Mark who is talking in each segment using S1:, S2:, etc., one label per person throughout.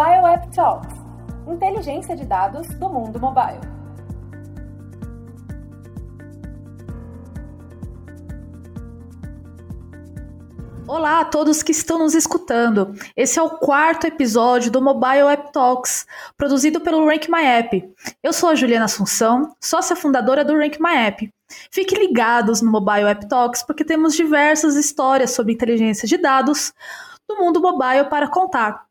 S1: Mobile App Talks inteligência de dados do mundo mobile.
S2: Olá a todos que estão nos escutando. Esse é o quarto episódio do Mobile App Talks, produzido pelo Rank My App. Eu sou a Juliana Assunção, sócia fundadora do Rank My App. Fiquem ligados no Mobile App Talks porque temos diversas histórias sobre inteligência de dados do mundo mobile para contar.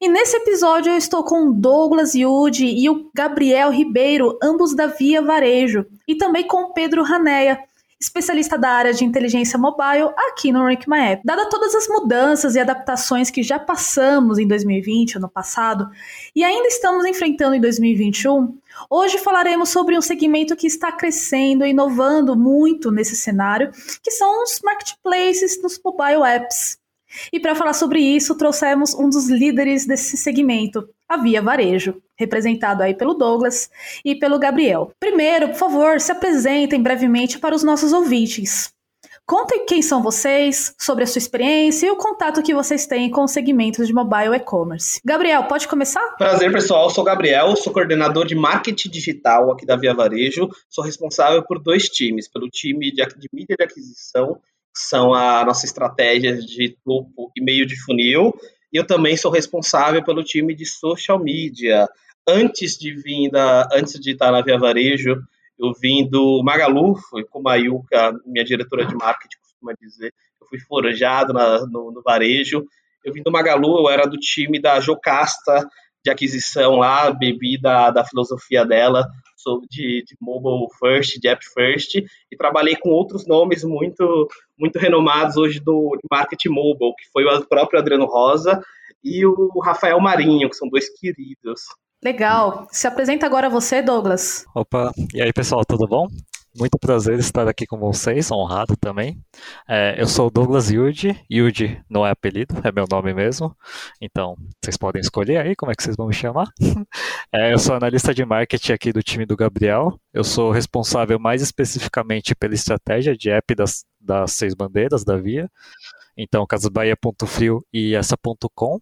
S2: E nesse episódio eu estou com Douglas Yudi e o Gabriel Ribeiro, ambos da Via Varejo, e também com Pedro Raneia, especialista da área de inteligência mobile aqui no Rank My App. Dada todas as mudanças e adaptações que já passamos em 2020, ano passado, e ainda estamos enfrentando em 2021, hoje falaremos sobre um segmento que está crescendo e inovando muito nesse cenário, que são os marketplaces nos mobile apps. E para falar sobre isso, trouxemos um dos líderes desse segmento, a Via Varejo, representado aí pelo Douglas e pelo Gabriel. Primeiro, por favor, se apresentem brevemente para os nossos ouvintes. Contem quem são vocês, sobre a sua experiência e o contato que vocês têm com os segmentos de mobile e-commerce. Gabriel, pode começar?
S3: Prazer, pessoal. Eu sou Gabriel, sou coordenador de marketing digital aqui da Via Varejo. Sou responsável por dois times, pelo time de, de mídia de aquisição são a nossa estratégia de topo e meio de funil. E eu também sou responsável pelo time de social media. Antes de vir da, antes de estar na Via Varejo, eu vim do Magalu, foi como a Yuka, minha diretora de marketing costuma dizer, eu fui forjado na, no, no varejo. Eu vim do Magalu, eu era do time da Jocasta, de aquisição lá, bebi da, da filosofia dela de, de mobile first, de app first, e trabalhei com outros nomes muito, muito renomados hoje do marketing mobile, que foi o próprio Adriano Rosa e o Rafael Marinho, que são dois queridos.
S2: Legal. Se apresenta agora você, Douglas.
S4: Opa, e aí pessoal, tudo bom? Muito prazer estar aqui com vocês, honrado também. É, eu sou Douglas Yudi, Yudi não é apelido, é meu nome mesmo. Então, vocês podem escolher aí como é que vocês vão me chamar. É, eu sou analista de marketing aqui do time do Gabriel. Eu sou responsável mais especificamente pela estratégia de app das, das seis bandeiras da Via. Então, Casasbahia.frio e essa.com.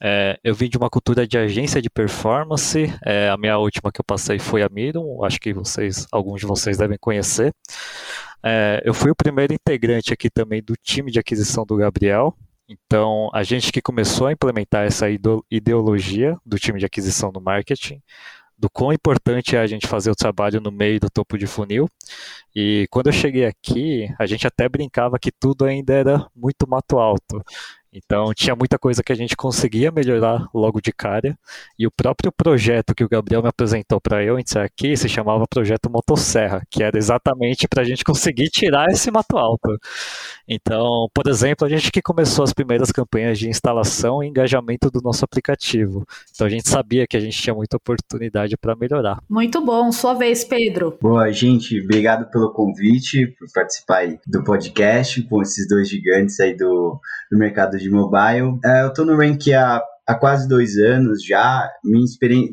S4: É, eu vim de uma cultura de agência de performance. É, a minha última que eu passei foi a Mirum, acho que vocês, alguns de vocês devem conhecer. É, eu fui o primeiro integrante aqui também do time de aquisição do Gabriel. Então, a gente que começou a implementar essa ideologia do time de aquisição no marketing, do quão importante é a gente fazer o trabalho no meio do topo de funil. E quando eu cheguei aqui, a gente até brincava que tudo ainda era muito mato alto. Então tinha muita coisa que a gente conseguia melhorar logo de cara. E o próprio projeto que o Gabriel me apresentou para eu entrar aqui se chamava Projeto Motosserra, que era exatamente para a gente conseguir tirar esse mato alto. Então, por exemplo, a gente que começou as primeiras campanhas de instalação e engajamento do nosso aplicativo. Então a gente sabia que a gente tinha muita oportunidade para melhorar.
S2: Muito bom, sua vez, Pedro.
S5: Boa, gente, obrigado pelo convite, por participar do podcast com esses dois gigantes aí do, do mercado de mobile. É, eu estou no rank há, há quase dois anos já. Minha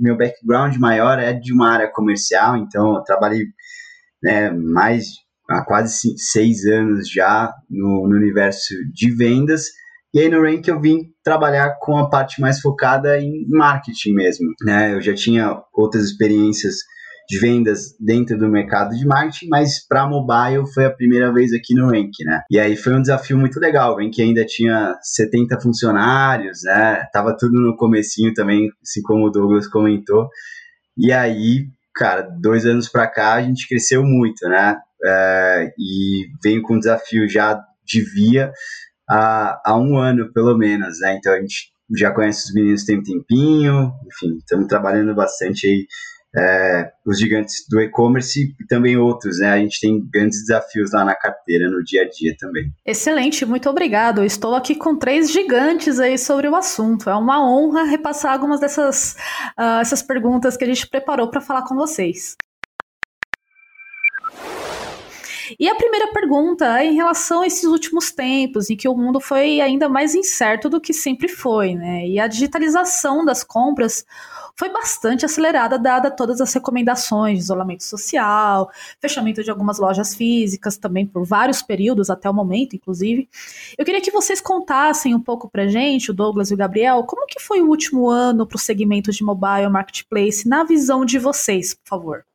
S5: meu background maior é de uma área comercial, então eu trabalhei né, mais há quase seis anos já no, no universo de vendas. E aí no Rank eu vim trabalhar com a parte mais focada em marketing mesmo, né? Eu já tinha outras experiências de vendas dentro do mercado de marketing, mas para mobile foi a primeira vez aqui no Rank, né? E aí foi um desafio muito legal. O Rank ainda tinha 70 funcionários, né? Tava tudo no comecinho também, assim como o Douglas comentou. E aí, cara, dois anos para cá a gente cresceu muito, né? É, e veio com um desafio já de via há, há um ano, pelo menos, né? Então a gente já conhece os meninos tem um tempinho, enfim, estamos trabalhando bastante aí é, os gigantes do e-commerce e também outros, né? A gente tem grandes desafios lá na carteira, no dia a dia também.
S2: Excelente, muito obrigado. estou aqui com três gigantes aí sobre o assunto. É uma honra repassar algumas dessas uh, essas perguntas que a gente preparou para falar com vocês. E a primeira pergunta é em relação a esses últimos tempos, em que o mundo foi ainda mais incerto do que sempre foi, né? E a digitalização das compras foi bastante acelerada, dada todas as recomendações isolamento social, fechamento de algumas lojas físicas também por vários períodos, até o momento, inclusive. Eu queria que vocês contassem um pouco pra gente, o Douglas e o Gabriel, como que foi o último ano para o segmento de mobile marketplace, na visão de vocês, por favor.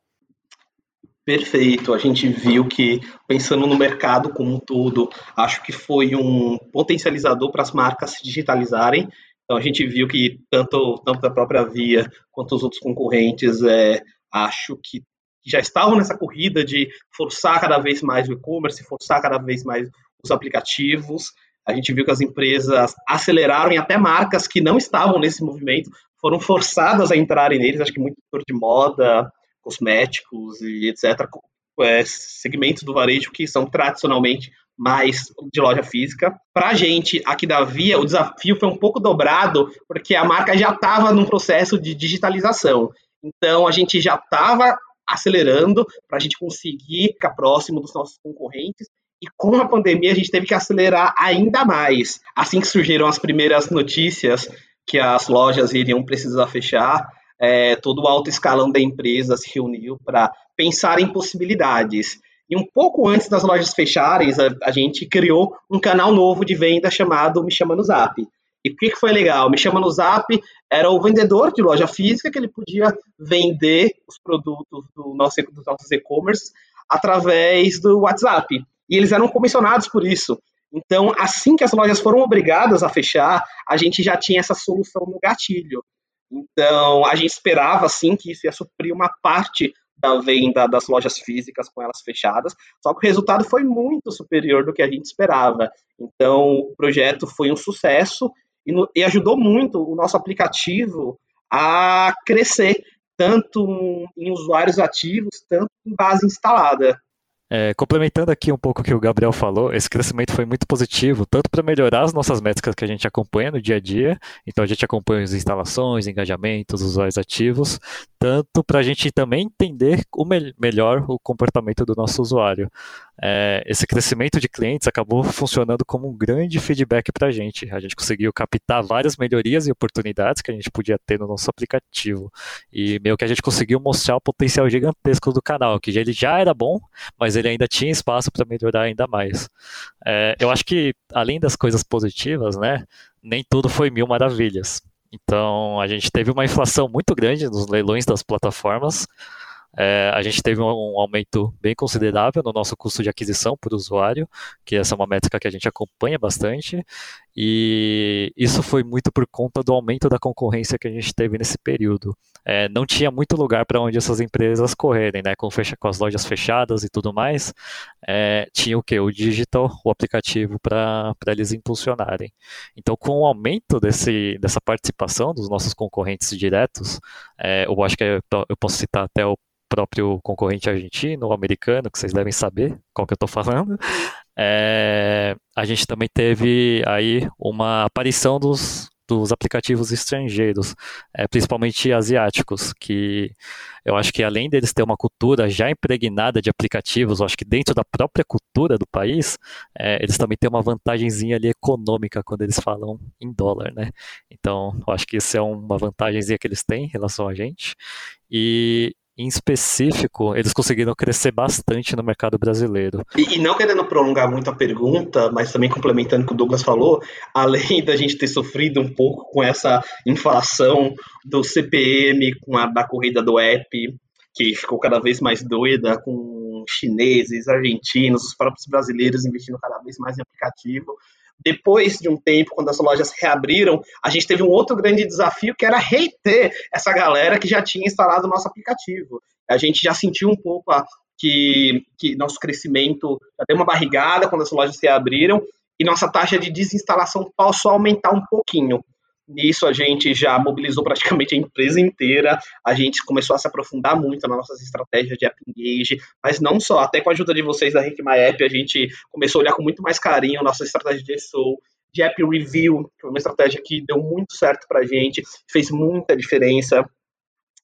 S3: Perfeito. A gente viu que, pensando no mercado como um todo, acho que foi um potencializador para as marcas se digitalizarem então a gente viu que tanto, tanto a própria Via quanto os outros concorrentes, é, acho que já estavam nessa corrida de forçar cada vez mais o e-commerce, forçar cada vez mais os aplicativos. A gente viu que as empresas aceleraram e até marcas que não estavam nesse movimento foram forçadas a entrarem neles. Acho que muito de moda, cosméticos e etc. É, segmentos do varejo que são tradicionalmente mais de loja física. Para a gente aqui da Via, o desafio foi um pouco dobrado, porque a marca já estava num processo de digitalização. Então, a gente já estava acelerando para a gente conseguir ficar próximo dos nossos concorrentes. E com a pandemia, a gente teve que acelerar ainda mais. Assim que surgiram as primeiras notícias que as lojas iriam precisar fechar, é, todo o alto escalão da empresa se reuniu para pensar em possibilidades. E um pouco antes das lojas fecharem, a, a, gente criou um canal novo de venda chamado Me Chama no Zap. E o que, que foi legal? Me Chama no Zap era o vendedor de loja física que ele podia vender os produtos do nosso, dos nossos e-commerce através do WhatsApp. E eles eram comissionados por isso. Então, assim que as lojas foram obrigadas a fechar, a gente já tinha essa solução no gatilho. Então, a gente esperava, sim, que isso ia suprir uma parte da venda das lojas físicas com elas fechadas, só que o resultado foi muito superior do que a gente esperava. Então, o projeto foi um sucesso e, no, e ajudou muito o nosso aplicativo a crescer, tanto em usuários ativos, tanto em base instalada.
S4: É, complementando aqui um pouco o que o Gabriel falou, esse crescimento foi muito positivo, tanto para melhorar as nossas métricas que a gente acompanha no dia a dia, então a gente acompanha as instalações, engajamentos, usuários ativos, tanto para a gente também entender o me melhor o comportamento do nosso usuário. É, esse crescimento de clientes acabou funcionando como um grande feedback para a gente. A gente conseguiu captar várias melhorias e oportunidades que a gente podia ter no nosso aplicativo. E meio que a gente conseguiu mostrar o potencial gigantesco do canal, que ele já era bom, mas ele ainda tinha espaço para melhorar ainda mais. É, eu acho que, além das coisas positivas, né, nem tudo foi mil maravilhas. Então, a gente teve uma inflação muito grande nos leilões das plataformas. É, a gente teve um, um, aumento bem considerável no nosso custo de aquisição por usuário, que essa é uma métrica que a gente acompanha bastante, e isso foi muito por conta do aumento da concorrência que a gente teve nesse período. É, não tinha muito lugar para onde essas empresas correrem, né? Com, fecha, com as lojas fechadas e tudo mais, é, tinha o que? O digital, o aplicativo para eles impulsionarem. Então, com o aumento desse, dessa participação dos nossos concorrentes diretos, é, eu acho que eu posso citar até o próprio concorrente argentino americano, que vocês devem saber qual que eu estou falando, é, a gente também teve aí uma aparição dos, dos aplicativos estrangeiros, é, principalmente asiáticos, que eu acho que além deles ter uma cultura já impregnada de aplicativos, eu acho que dentro da própria cultura do país, é, eles também têm uma vantagemzinha ali econômica quando eles falam em dólar, né? Então, eu acho que isso é uma vantagemzinha que eles têm em relação a gente. E em específico, eles conseguiram crescer bastante no mercado brasileiro.
S3: E, e, não querendo prolongar muito a pergunta, mas também complementando o que o Douglas falou, além da gente ter sofrido um pouco com essa inflação do CPM, com a da corrida do app, que ficou cada vez mais doida, com chineses, argentinos, os próprios brasileiros investindo cada vez mais em aplicativo. Depois de um tempo, quando as lojas reabriram, a gente teve um outro grande desafio que era reter essa galera que já tinha instalado o nosso aplicativo. A gente já sentiu um pouco a, que, que nosso crescimento já deu uma barrigada quando as lojas se abriram e nossa taxa de desinstalação passou a aumentar um pouquinho. Nisso a gente já mobilizou praticamente a empresa inteira, a gente começou a se aprofundar muito nas nossas estratégias de app engage, mas não só, até com a ajuda de vocês da Rank My App, a gente começou a olhar com muito mais carinho nossa estratégia de SEO, de app review, que foi uma estratégia que deu muito certo para a gente, fez muita diferença.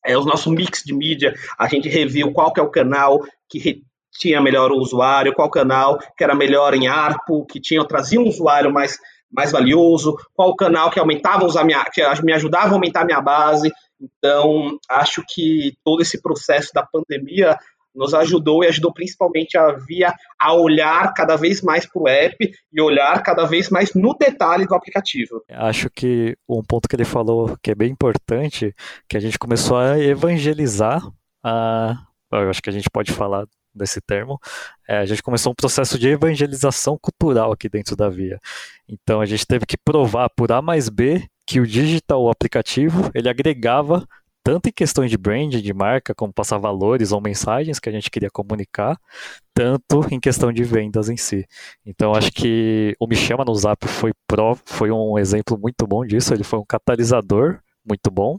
S3: É, o nosso mix de mídia, a gente reviu qual que é o canal que tinha melhor usuário, qual canal que era melhor em ARPU, que tinha trazia um usuário mais mais valioso, qual canal que aumentava a minha, que me ajudava a aumentar a minha base. Então, acho que todo esse processo da pandemia nos ajudou e ajudou principalmente a Via a olhar cada vez mais para o app e olhar cada vez mais no detalhe do aplicativo.
S4: Acho que um ponto que ele falou que é bem importante, que a gente começou a evangelizar a, eu acho que a gente pode falar desse termo, é, a gente começou um processo de evangelização cultural aqui dentro da Via. Então a gente teve que provar por A mais B que o digital, o aplicativo, ele agregava tanto em questões de brand, de marca, como passar valores ou mensagens que a gente queria comunicar, tanto em questão de vendas em si. Então acho que o Me Chama no Zap foi, pro, foi um exemplo muito bom disso, ele foi um catalisador muito bom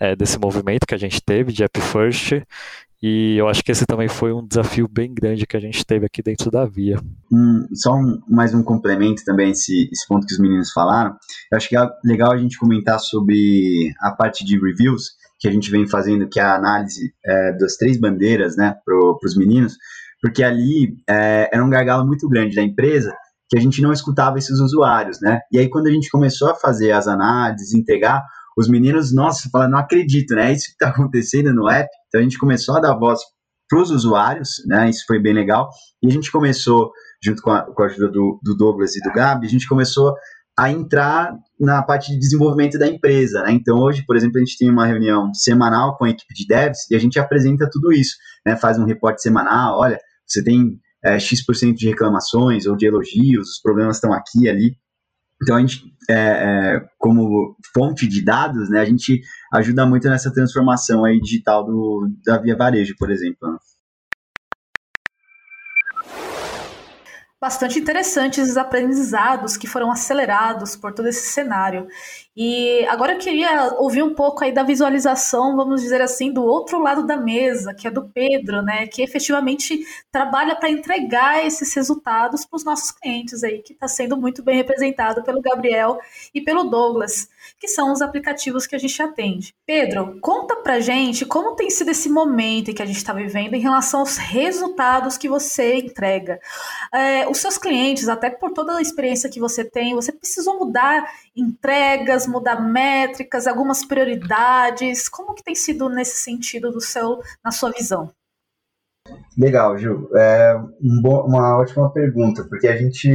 S4: é, desse movimento que a gente teve de App First e eu acho que esse também foi um desafio bem grande que a gente teve aqui dentro da Via.
S5: Um, só um, mais um complemento também, esse, esse ponto que os meninos falaram. Eu acho que é legal a gente comentar sobre a parte de reviews que a gente vem fazendo, que é a análise é, das três bandeiras né, para os meninos, porque ali é, era um gargalo muito grande da empresa que a gente não escutava esses usuários, né? E aí quando a gente começou a fazer as análises, entregar, os meninos, nossa, falaram, não acredito, né? É isso que está acontecendo no app. Então a gente começou a dar voz para os usuários, né? Isso foi bem legal. E a gente começou, junto com a, com a ajuda do, do, Douglas e do Gabi, a gente começou a entrar na parte de desenvolvimento da empresa, né? Então hoje, por exemplo, a gente tem uma reunião semanal com a equipe de devs e a gente apresenta tudo isso, né? Faz um reporte semanal, olha, você tem é, X% de reclamações ou de elogios, os problemas estão aqui ali. Então, a gente, é, é, como fonte de dados, né, a gente ajuda muito nessa transformação aí digital do, da Via Varejo, por exemplo. Né?
S2: bastante interessantes os aprendizados que foram acelerados por todo esse cenário. E agora eu queria ouvir um pouco aí da visualização, vamos dizer assim, do outro lado da mesa, que é do Pedro, né, que efetivamente trabalha para entregar esses resultados para os nossos clientes aí, que está sendo muito bem representado pelo Gabriel e pelo Douglas que são os aplicativos que a gente atende. Pedro, conta pra gente como tem sido esse momento em que a gente está vivendo em relação aos resultados que você entrega. É, os seus clientes, até por toda a experiência que você tem, você precisou mudar entregas, mudar métricas, algumas prioridades. Como que tem sido nesse sentido do seu, na sua visão?
S5: Legal, Ju. É um uma ótima pergunta, porque a gente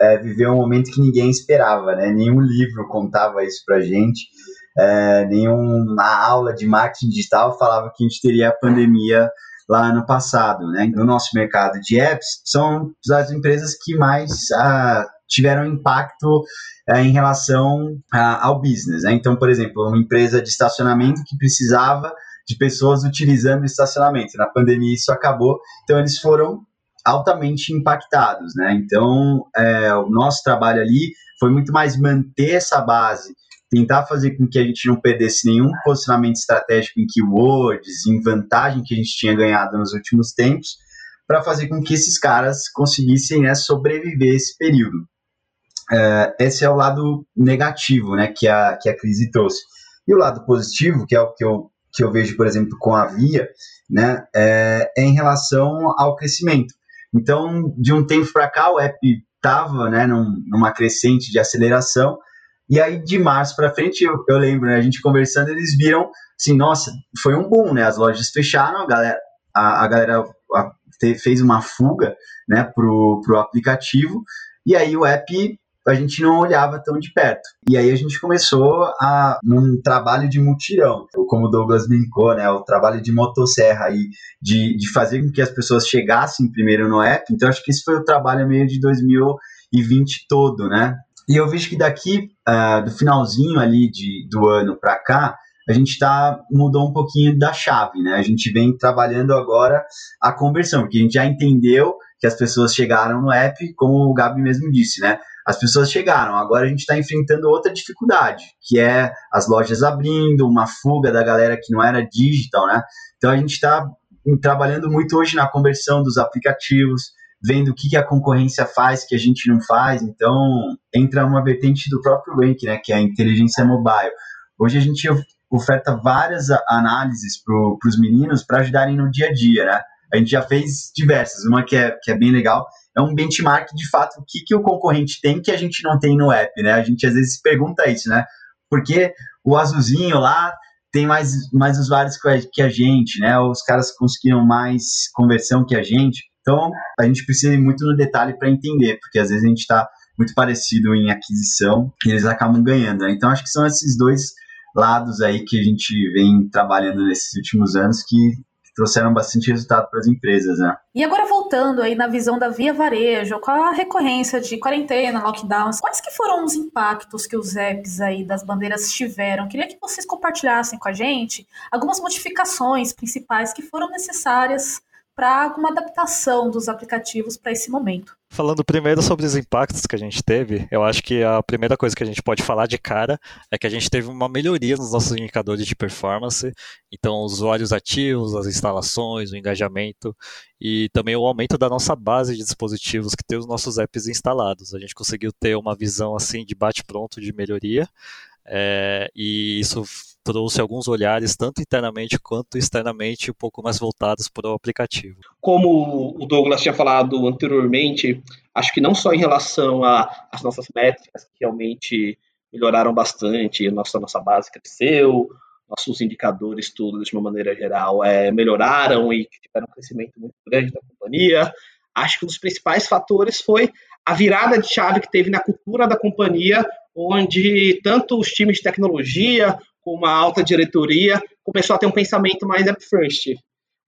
S5: é, viveu um momento que ninguém esperava, né? Nenhum livro contava isso pra gente, é, nenhuma aula de marketing digital falava que a gente teria a pandemia lá no passado, né? No nosso mercado de apps, são as empresas que mais ah, tiveram impacto ah, em relação ah, ao business, né? Então, por exemplo, uma empresa de estacionamento que precisava de pessoas utilizando o estacionamento. Na pandemia isso acabou, então eles foram altamente impactados, né? Então, é, o nosso trabalho ali foi muito mais manter essa base, tentar fazer com que a gente não perdesse nenhum posicionamento estratégico em keywords, em vantagem que a gente tinha ganhado nos últimos tempos, para fazer com que esses caras conseguissem né, sobreviver esse período. É, esse é o lado negativo, né, que a, que a crise trouxe. E o lado positivo, que é o que eu, que eu vejo, por exemplo, com a Via, né, é, é em relação ao crescimento. Então, de um tempo para cá, o app estava né, num, numa crescente de aceleração. E aí, de março para frente, eu, eu lembro, né, a gente conversando, eles viram assim, nossa, foi um boom, né? As lojas fecharam, a galera, a, a galera a, te, fez uma fuga né, pro, pro aplicativo, e aí o app a gente não olhava tão de perto. E aí a gente começou a um trabalho de mutirão, como o Douglas brincou, né, o trabalho de motosserra aí, de, de fazer com que as pessoas chegassem primeiro no app. Então acho que esse foi o trabalho meio de 2020 todo, né? E eu vejo que daqui uh, do finalzinho ali de, do ano para cá, a gente tá, mudou um pouquinho da chave, né? A gente vem trabalhando agora a conversão, porque a gente já entendeu que as pessoas chegaram no app, como o Gabi mesmo disse, né? As pessoas chegaram. Agora a gente está enfrentando outra dificuldade, que é as lojas abrindo, uma fuga da galera que não era digital, né? Então a gente está trabalhando muito hoje na conversão dos aplicativos, vendo o que, que a concorrência faz que a gente não faz. Então entra uma vertente do próprio Rank, né? Que é a inteligência mobile. Hoje a gente oferta várias análises para os meninos para ajudarem no dia a dia, né? a gente já fez diversas. Uma que é, que é bem legal é um benchmark de fato o que, que o concorrente tem que a gente não tem no app, né? A gente às vezes pergunta isso, né? Porque o azulzinho lá tem mais, mais usuários que a gente, né? Os caras conseguiram mais conversão que a gente. Então, a gente precisa ir muito no detalhe para entender, porque às vezes a gente está muito parecido em aquisição e eles acabam ganhando. Né? Então, acho que são esses dois lados aí que a gente vem trabalhando nesses últimos anos que trouxeram bastante resultado para as empresas, né?
S2: E agora voltando aí na visão da Via Varejo, com a recorrência de quarentena, lockdowns, quais que foram os impactos que os apps aí das bandeiras tiveram? Queria que vocês compartilhassem com a gente algumas modificações principais que foram necessárias para alguma adaptação dos aplicativos para esse momento.
S4: Falando primeiro sobre os impactos que a gente teve, eu acho que a primeira coisa que a gente pode falar de cara é que a gente teve uma melhoria nos nossos indicadores de performance, então os usuários ativos, as instalações, o engajamento e também o aumento da nossa base de dispositivos que tem os nossos apps instalados. A gente conseguiu ter uma visão assim de bate-pronto de melhoria é, e isso trouxe alguns olhares, tanto internamente quanto externamente, um pouco mais voltados para o aplicativo.
S3: Como o Douglas tinha falado anteriormente, acho que não só em relação às nossas métricas, que realmente melhoraram bastante, nossa, nossa base cresceu, nossos indicadores, tudo de uma maneira geral, é, melhoraram e tiveram um crescimento muito grande da companhia. Acho que um dos principais fatores foi a virada de chave que teve na cultura da companhia, onde tanto os times de tecnologia como a alta diretoria começou a ter um pensamento mais app first.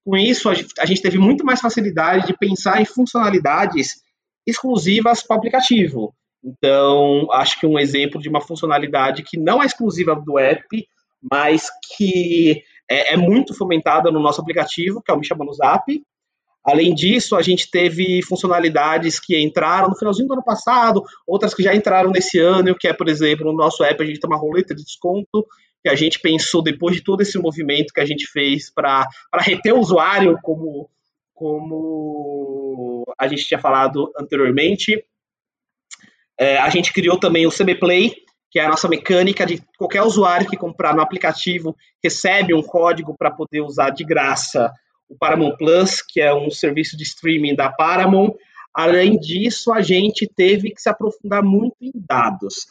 S3: Com isso, a gente teve muito mais facilidade de pensar em funcionalidades exclusivas para o aplicativo. Então, acho que um exemplo de uma funcionalidade que não é exclusiva do app, mas que é, é muito fomentada no nosso aplicativo, que é o Me Chama no Zap, Além disso, a gente teve funcionalidades que entraram no finalzinho do ano passado, outras que já entraram nesse ano, que é, por exemplo, no nosso app a gente tem uma roleta de desconto, que a gente pensou depois de todo esse movimento que a gente fez para reter o usuário, como, como a gente tinha falado anteriormente. É, a gente criou também o CB Play, que é a nossa mecânica de qualquer usuário que comprar no aplicativo recebe um código para poder usar de graça o Paramount Plus, que é um serviço de streaming da Paramount. Além disso, a gente teve que se aprofundar muito em dados.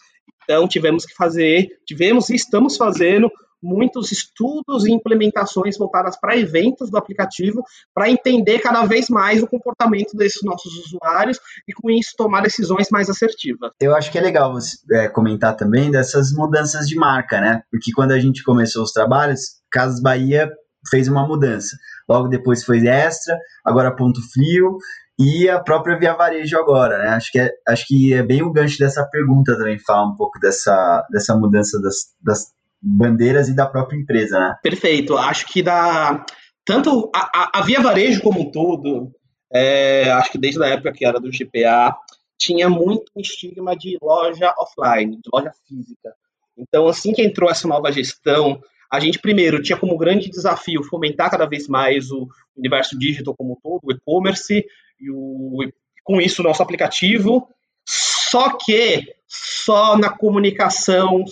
S3: Então, tivemos que fazer, tivemos e estamos fazendo muitos estudos e implementações voltadas para eventos do aplicativo, para entender cada vez mais o comportamento desses nossos usuários e, com isso, tomar decisões mais assertivas.
S5: Eu acho que é legal você é, comentar também dessas mudanças de marca, né? Porque quando a gente começou os trabalhos, Casas Bahia fez uma mudança logo depois foi Extra, agora Ponto Frio e a própria Via Varejo agora, né? Acho que é, acho que é bem o gancho dessa pergunta também, falar um pouco dessa, dessa mudança das, das bandeiras e da própria empresa, né?
S3: Perfeito. Acho que da tanto a, a Via Varejo como um todo, é, acho que desde a época que era do GPA, tinha muito estigma de loja offline, de loja física. Então, assim que entrou essa nova gestão, a gente, primeiro, tinha como grande desafio fomentar cada vez mais o universo digital como um todo, o e-commerce, e o, com isso nosso aplicativo. Só que só na comunicação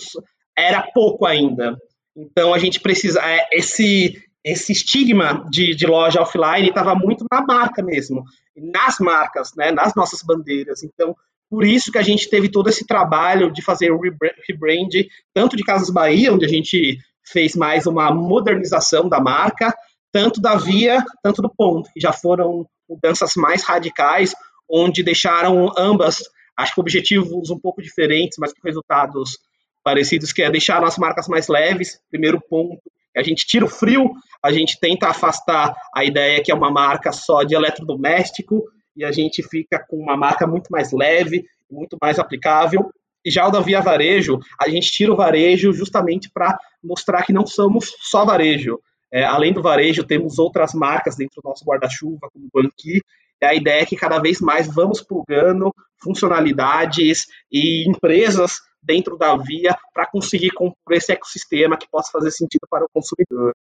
S3: era pouco ainda. Então a gente precisa. É, esse, esse estigma de, de loja offline estava muito na marca mesmo, nas marcas, né, nas nossas bandeiras. Então, por isso que a gente teve todo esse trabalho de fazer o rebrand, tanto de Casas Bahia, onde a gente fez mais uma modernização da marca, tanto da via, tanto do ponto, que já foram mudanças mais radicais, onde deixaram ambas, acho que objetivos um pouco diferentes, mas com resultados parecidos, que é deixar as marcas mais leves, primeiro ponto, a gente tira o frio, a gente tenta afastar a ideia que é uma marca só de eletrodoméstico, e a gente fica com uma marca muito mais leve, muito mais aplicável, já o da Via Varejo, a gente tira o varejo justamente para mostrar que não somos só varejo. É, além do varejo, temos outras marcas dentro do nosso guarda-chuva, como o Banqui. E a ideia é que cada vez mais vamos plugando funcionalidades e empresas dentro da Via para conseguir compor esse ecossistema que possa fazer sentido para o consumidor.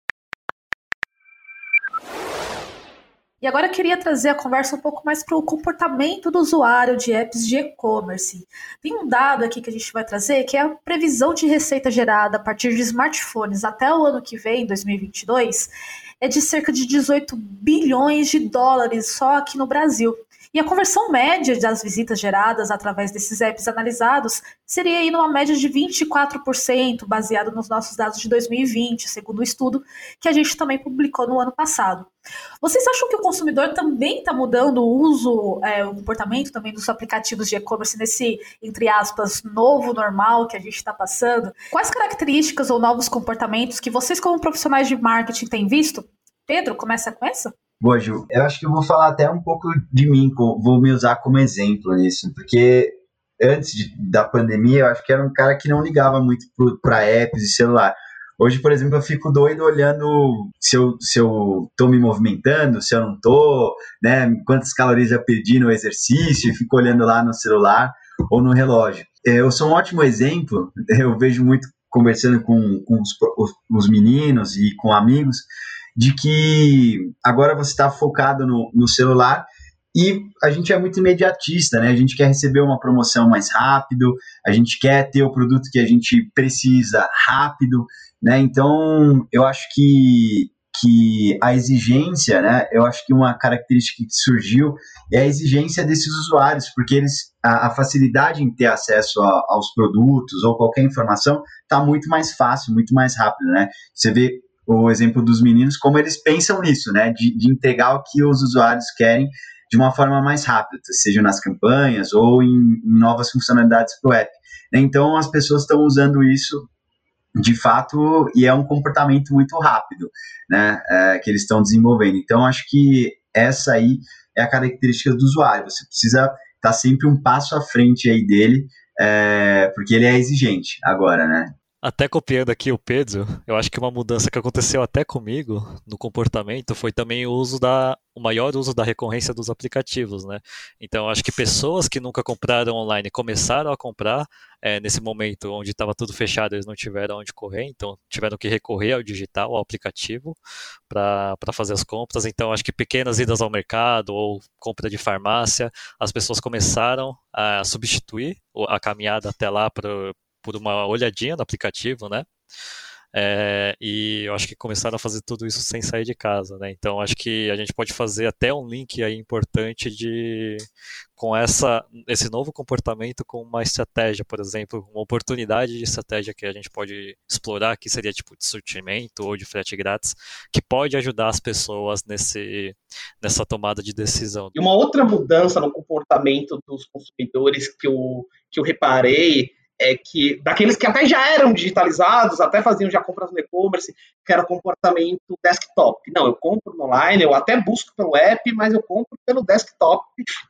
S2: E agora eu queria trazer a conversa um pouco mais para o comportamento do usuário de apps de e-commerce. Tem um dado aqui que a gente vai trazer que é a previsão de receita gerada a partir de smartphones até o ano que vem, 2022, é de cerca de 18 bilhões de dólares só aqui no Brasil. E a conversão média das visitas geradas através desses apps analisados seria aí numa média de 24%, baseado nos nossos dados de 2020, segundo o estudo que a gente também publicou no ano passado. Vocês acham que o consumidor também está mudando o uso, é, o comportamento também dos aplicativos de e-commerce nesse, entre aspas, novo normal que a gente está passando? Quais características ou novos comportamentos que vocês, como profissionais de marketing, têm visto? Pedro, começa com essa?
S5: Boa, Ju. Eu acho que eu vou falar até um pouco de mim, vou me usar como exemplo nisso, porque antes de, da pandemia, eu acho que era um cara que não ligava muito para apps e celular. Hoje, por exemplo, eu fico doido olhando se eu, se eu tô me movimentando, se eu não tô, né? Quantas calorias eu perdi no exercício, e fico olhando lá no celular ou no relógio. É, eu sou um ótimo exemplo, eu vejo muito conversando com, com os, os, os meninos e com amigos, de que agora você está focado no, no celular e a gente é muito imediatista, né? A gente quer receber uma promoção mais rápido, a gente quer ter o produto que a gente precisa rápido, né? Então, eu acho que que a exigência, né? Eu acho que uma característica que surgiu é a exigência desses usuários, porque eles a, a facilidade em ter acesso a, aos produtos ou qualquer informação está muito mais fácil, muito mais rápido, né? Você vê o exemplo dos meninos, como eles pensam nisso, né? De, de entregar o que os usuários querem de uma forma mais rápida, seja nas campanhas ou em, em novas funcionalidades para o app. Então, as pessoas estão usando isso de fato e é um comportamento muito rápido, né? É, que eles estão desenvolvendo. Então, acho que essa aí é a característica do usuário. Você precisa estar tá sempre um passo à frente aí dele, é, porque ele é exigente agora, né?
S4: Até copiando aqui o Pedro, eu acho que uma mudança que aconteceu até comigo no comportamento foi também o uso da o maior uso da recorrência dos aplicativos, né? Então acho que pessoas que nunca compraram online começaram a comprar é, nesse momento onde estava tudo fechado, eles não tiveram onde correr, então tiveram que recorrer ao digital, ao aplicativo para fazer as compras. Então acho que pequenas idas ao mercado ou compra de farmácia, as pessoas começaram a substituir a caminhada até lá para por uma olhadinha no aplicativo, né? É, e eu acho que começaram a fazer tudo isso sem sair de casa, né? Então acho que a gente pode fazer até um link aí importante de com essa esse novo comportamento com uma estratégia, por exemplo, uma oportunidade de estratégia que a gente pode explorar, que seria tipo de sortimento ou de frete grátis, que pode ajudar as pessoas nesse nessa tomada de decisão.
S3: E uma outra mudança no comportamento dos consumidores que eu que eu reparei é que daqueles que até já eram digitalizados, até faziam já compras no e-commerce, que era comportamento desktop. Não, eu compro online, eu até busco pelo app, mas eu compro pelo desktop,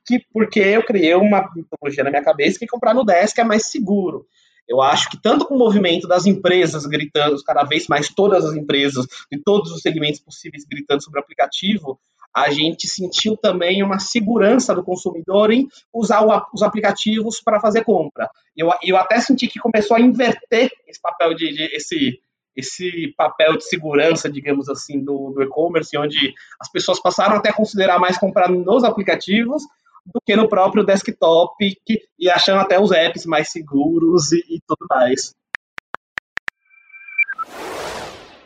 S3: que porque eu criei uma mitologia na minha cabeça que comprar no desk é mais seguro. Eu acho que tanto com o movimento das empresas gritando, cada vez mais todas as empresas de todos os segmentos possíveis gritando sobre o aplicativo, a gente sentiu também uma segurança do consumidor em usar o, os aplicativos para fazer compra. Eu, eu até senti que começou a inverter esse papel de, de esse esse papel de segurança, digamos assim, do, do e-commerce, onde as pessoas passaram até a considerar mais comprar nos aplicativos do que no próprio desktop que, e achando até os apps mais seguros e, e tudo mais.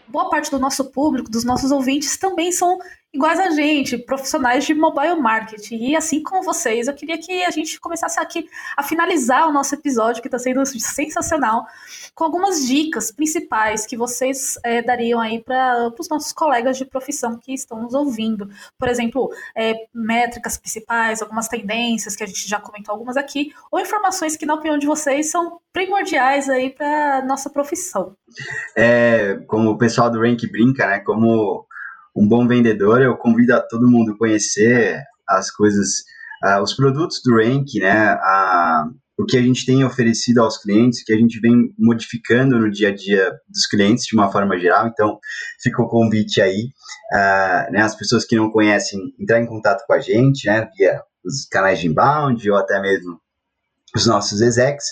S2: Boa parte do nosso público, dos nossos ouvintes, também são iguais a gente, profissionais de mobile marketing. E assim como vocês, eu queria que a gente começasse aqui a finalizar o nosso episódio, que está sendo sensacional, com algumas dicas principais que vocês é, dariam aí para os nossos colegas de profissão que estão nos ouvindo. Por exemplo, é, métricas principais, algumas tendências que a gente já comentou algumas aqui, ou informações que, na opinião de vocês, são primordiais aí para nossa profissão.
S5: É, como o pessoal do Rank brinca, né? Como um bom vendedor, eu convido a todo mundo a conhecer as coisas, uh, os produtos do Rank, né? Uh, o que a gente tem oferecido aos clientes, que a gente vem modificando no dia a dia dos clientes de uma forma geral. Então, fica o convite aí, uh, né? As pessoas que não conhecem, entrar em contato com a gente, né? Via os canais de inbound ou até mesmo os nossos execs.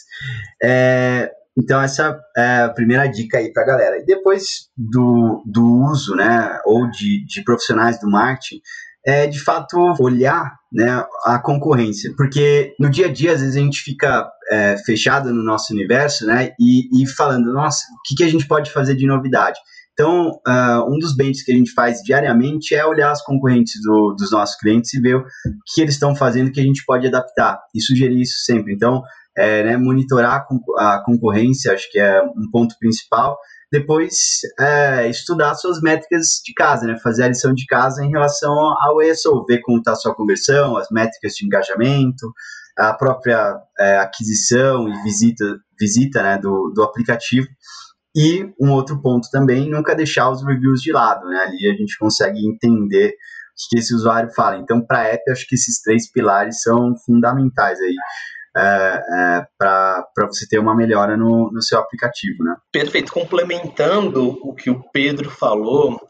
S5: É, então, essa é a primeira dica aí para a galera. E depois do, do uso, né, ou de, de profissionais do marketing, é de fato olhar né, a concorrência, porque no dia a dia às vezes a gente fica é, fechado no nosso universo, né, e, e falando, nossa, o que, que a gente pode fazer de novidade? Então, uh, um dos bens que a gente faz diariamente é olhar as concorrentes do, dos nossos clientes e ver o que eles estão fazendo que a gente pode adaptar e sugerir isso sempre. Então, é, né, monitorar a concorrência, acho que é um ponto principal. Depois, é, estudar suas métricas de casa, né, fazer a lição de casa em relação ao ESO, ver como está a sua conversão, as métricas de engajamento, a própria é, aquisição e visita, visita né, do, do aplicativo e um outro ponto também, nunca deixar os reviews de lado, né? Ali a gente consegue entender o que esse usuário fala. Então, para a app, acho que esses três pilares são fundamentais aí. É, é, para você ter uma melhora no, no seu aplicativo, né?
S3: Perfeito. Complementando o que o Pedro falou,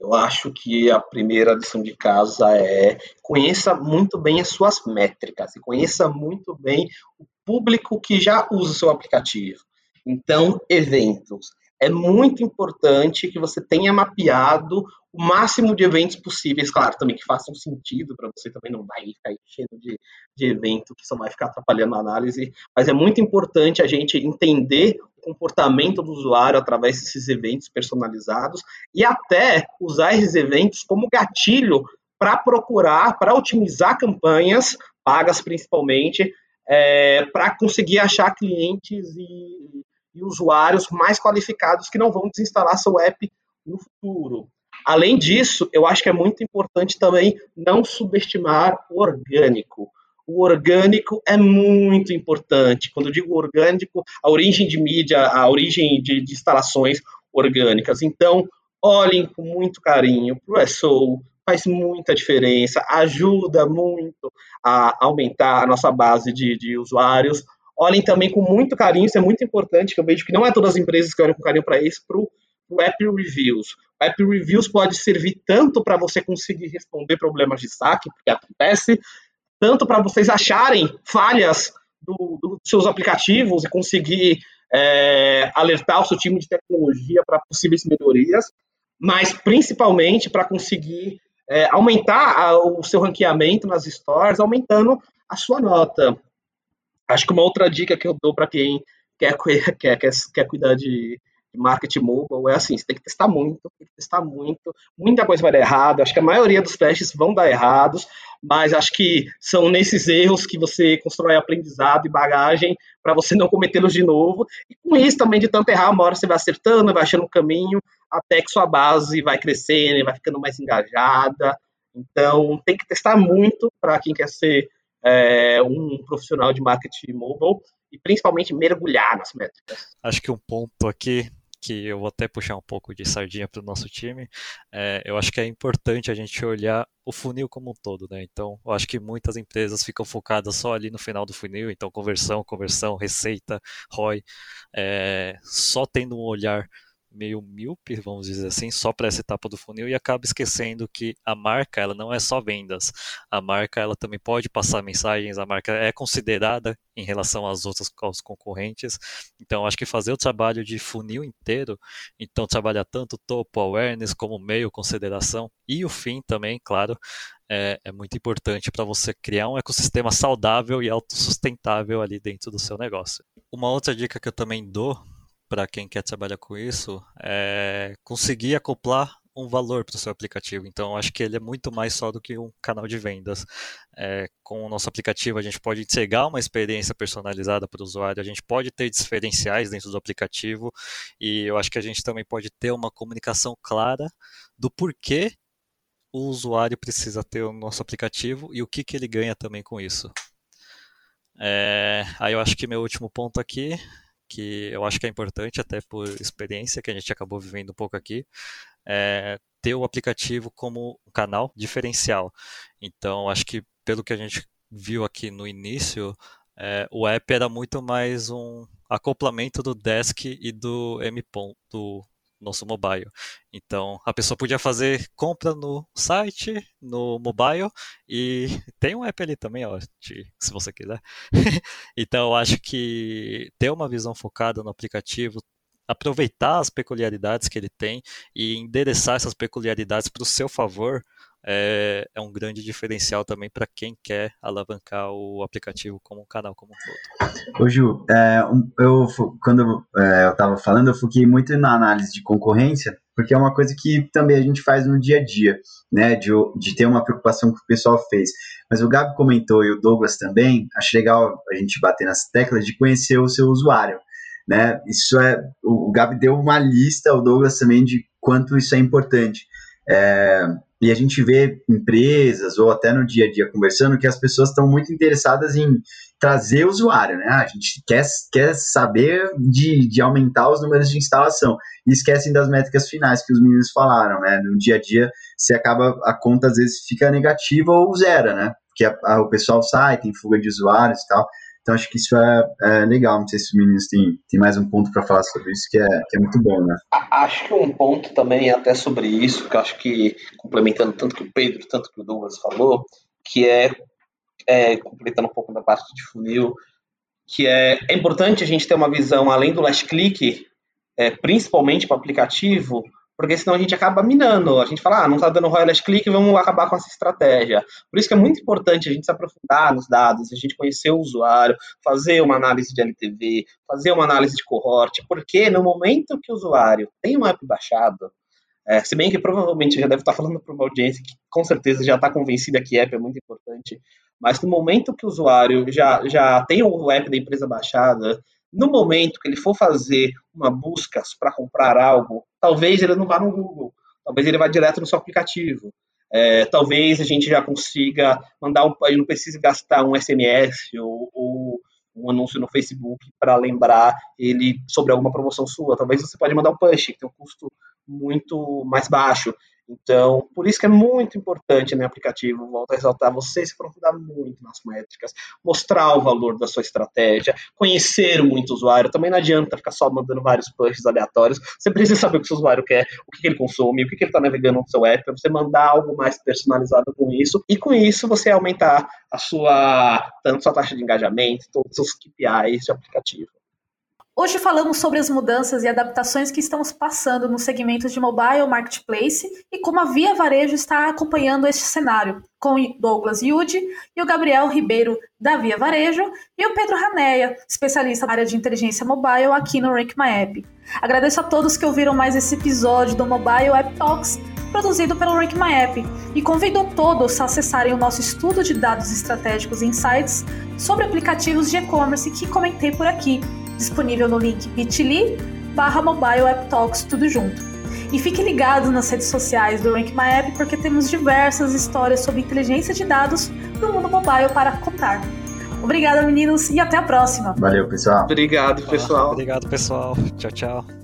S3: eu acho que a primeira lição de casa é conheça muito bem as suas métricas e conheça muito bem o público que já usa o seu aplicativo. Então, eventos. É muito importante que você tenha mapeado o máximo de eventos possíveis, claro, também que façam sentido para você também não vai ficar enchendo de, de evento que só vai ficar atrapalhando a análise, mas é muito importante a gente entender o comportamento do usuário através desses eventos personalizados e até usar esses eventos como gatilho para procurar, para otimizar campanhas pagas principalmente, é, para conseguir achar clientes e e usuários mais qualificados que não vão desinstalar seu app no futuro. Além disso, eu acho que é muito importante também não subestimar o orgânico. O orgânico é muito importante. Quando eu digo orgânico, a origem de mídia, a origem de, de instalações orgânicas. Então, olhem com muito carinho para o SEO, faz muita diferença, ajuda muito a aumentar a nossa base de, de usuários, olhem também com muito carinho, isso é muito importante, que eu vejo que não é todas as empresas que olham com carinho para isso, para App Reviews. O App Reviews pode servir tanto para você conseguir responder problemas de saque, porque acontece, tanto para vocês acharem falhas dos do seus aplicativos e conseguir é, alertar o seu time de tecnologia para possíveis melhorias, mas principalmente para conseguir é, aumentar a, o seu ranqueamento nas stores, aumentando a sua nota. Acho que uma outra dica que eu dou para quem quer, quer, quer, quer cuidar de marketing mobile é assim, você tem que testar muito, tem que testar muito, muita coisa vai dar errado, acho que a maioria dos testes vão dar errados, mas acho que são nesses erros que você constrói aprendizado e bagagem para você não cometê-los de novo, e com isso também de tanto errar, uma hora você vai acertando, vai achando um caminho, até que sua base vai crescendo, vai ficando mais engajada, então tem que testar muito para quem quer ser é, um profissional de marketing mobile e principalmente mergulhar nas métricas.
S4: Acho que um ponto aqui que eu vou até puxar um pouco de sardinha para o nosso time, é, eu acho que é importante a gente olhar o funil como um todo, né? Então, eu acho que muitas empresas ficam focadas só ali no final do funil, então conversão, conversão, receita, ROI, é, só tendo um olhar meio míope, vamos dizer assim, só para essa etapa do funil e acaba esquecendo que a marca ela não é só vendas. A marca ela também pode passar mensagens, a marca é considerada em relação às outras aos concorrentes. Então acho que fazer o trabalho de funil inteiro, então trabalhar tanto topo, awareness como meio, consideração e o fim também, claro, é, é muito importante para você criar um ecossistema saudável e autossustentável ali dentro do seu negócio. Uma outra dica que eu também dou para quem quer trabalhar com isso é conseguir acoplar um valor para o seu aplicativo. Então, acho que ele é muito mais só do que um canal de vendas. É, com o nosso aplicativo, a gente pode entregar uma experiência personalizada para o usuário, a gente pode ter diferenciais dentro do aplicativo e eu acho que a gente também pode ter uma comunicação clara do porquê o usuário precisa ter o nosso aplicativo e o que, que ele ganha também com isso. É, aí eu acho que meu último ponto aqui que eu acho que é importante, até por experiência que a gente acabou vivendo um pouco aqui, é ter o aplicativo como um canal diferencial. Então, acho que pelo que a gente viu aqui no início, é, o app era muito mais um acoplamento do desk e do M. do nosso mobile. Então, a pessoa podia fazer compra no site, no mobile, e tem um app ali também, ó, se você quiser. então, eu acho que ter uma visão focada no aplicativo, aproveitar as peculiaridades que ele tem e endereçar essas peculiaridades para o seu favor, é, é um grande diferencial também para quem quer alavancar o aplicativo como um canal como um
S5: todo. Ô Ju, é, eu, quando é, eu estava falando, eu foquei muito na análise de concorrência, porque é uma coisa que também a gente faz no dia a dia, né, de, de ter uma preocupação que o pessoal fez. Mas o Gabi comentou e o Douglas também, acho legal a gente bater nas teclas de conhecer o seu usuário, né, isso é, o Gabi deu uma lista, o Douglas também, de quanto isso é importante. É, e a gente vê empresas ou até no dia a dia conversando que as pessoas estão muito interessadas em trazer usuário, né? A gente quer, quer saber de, de aumentar os números de instalação e esquecem das métricas finais que os meninos falaram, né? No dia a dia, você acaba, a conta às vezes fica negativa ou zero, né? Porque a, a, o pessoal sai, tem fuga de usuários e tal. Então acho que isso é, é legal. Não sei se os meninos têm, têm mais um ponto para falar sobre isso, que é, que é muito bom, né?
S3: Acho que um ponto também até sobre isso, que eu acho que, complementando tanto que o Pedro, tanto que o Douglas falou, que é, é completando um pouco da parte de funil, que é, é importante a gente ter uma visão além do last click, é, principalmente para aplicativo, porque senão a gente acaba minando. A gente fala, ah, não está dando royalties click, vamos acabar com essa estratégia. Por isso que é muito importante a gente se aprofundar nos dados, a gente conhecer o usuário, fazer uma análise de LTV, fazer uma análise de cohort, porque no momento que o usuário tem um app baixado, é, se bem que provavelmente já deve estar falando para uma audiência que com certeza já está convencida que app é muito importante, mas no momento que o usuário já, já tem o app da empresa baixada, no momento que ele for fazer uma busca para comprar algo, talvez ele não vá no Google, talvez ele vá direto no seu aplicativo. É, talvez a gente já consiga mandar um, ele não precise gastar um SMS ou, ou um anúncio no Facebook para lembrar ele sobre alguma promoção sua. Talvez você pode mandar um push, que tem um custo muito mais baixo. Então, por isso que é muito importante no aplicativo, volto a ressaltar, você se aprofundar muito nas métricas, mostrar o valor da sua estratégia, conhecer muito o usuário. Também não adianta ficar só mandando vários pushes aleatórios. Você precisa saber o que o seu usuário quer, o que, ele consome, o que, ele está navegando no seu app, para você mandar algo mais personalizado com isso. E com isso você aumentar a sua, tanto sua taxa de engajamento, todos os KPIs de aplicativo.
S2: Hoje falamos sobre as mudanças e adaptações que estamos passando no segmento de mobile marketplace e como a Via Varejo está acompanhando este cenário, com Douglas Yudi e o Gabriel Ribeiro da Via Varejo e o Pedro Raneia, especialista na área de inteligência mobile aqui no Rank My App. Agradeço a todos que ouviram mais esse episódio do Mobile App Talks, produzido pelo Rank My App, e convido todos a acessarem o nosso estudo de dados estratégicos e insights sobre aplicativos de e-commerce que comentei por aqui disponível no link bit.ly barra mobile app talks tudo junto. E fique ligado nas redes sociais do Rank My App porque temos diversas histórias sobre inteligência de dados do mundo mobile para contar. Obrigada, meninos, e até a próxima.
S5: Valeu, pessoal.
S3: Obrigado, pessoal.
S4: obrigado, pessoal. Tchau, tchau.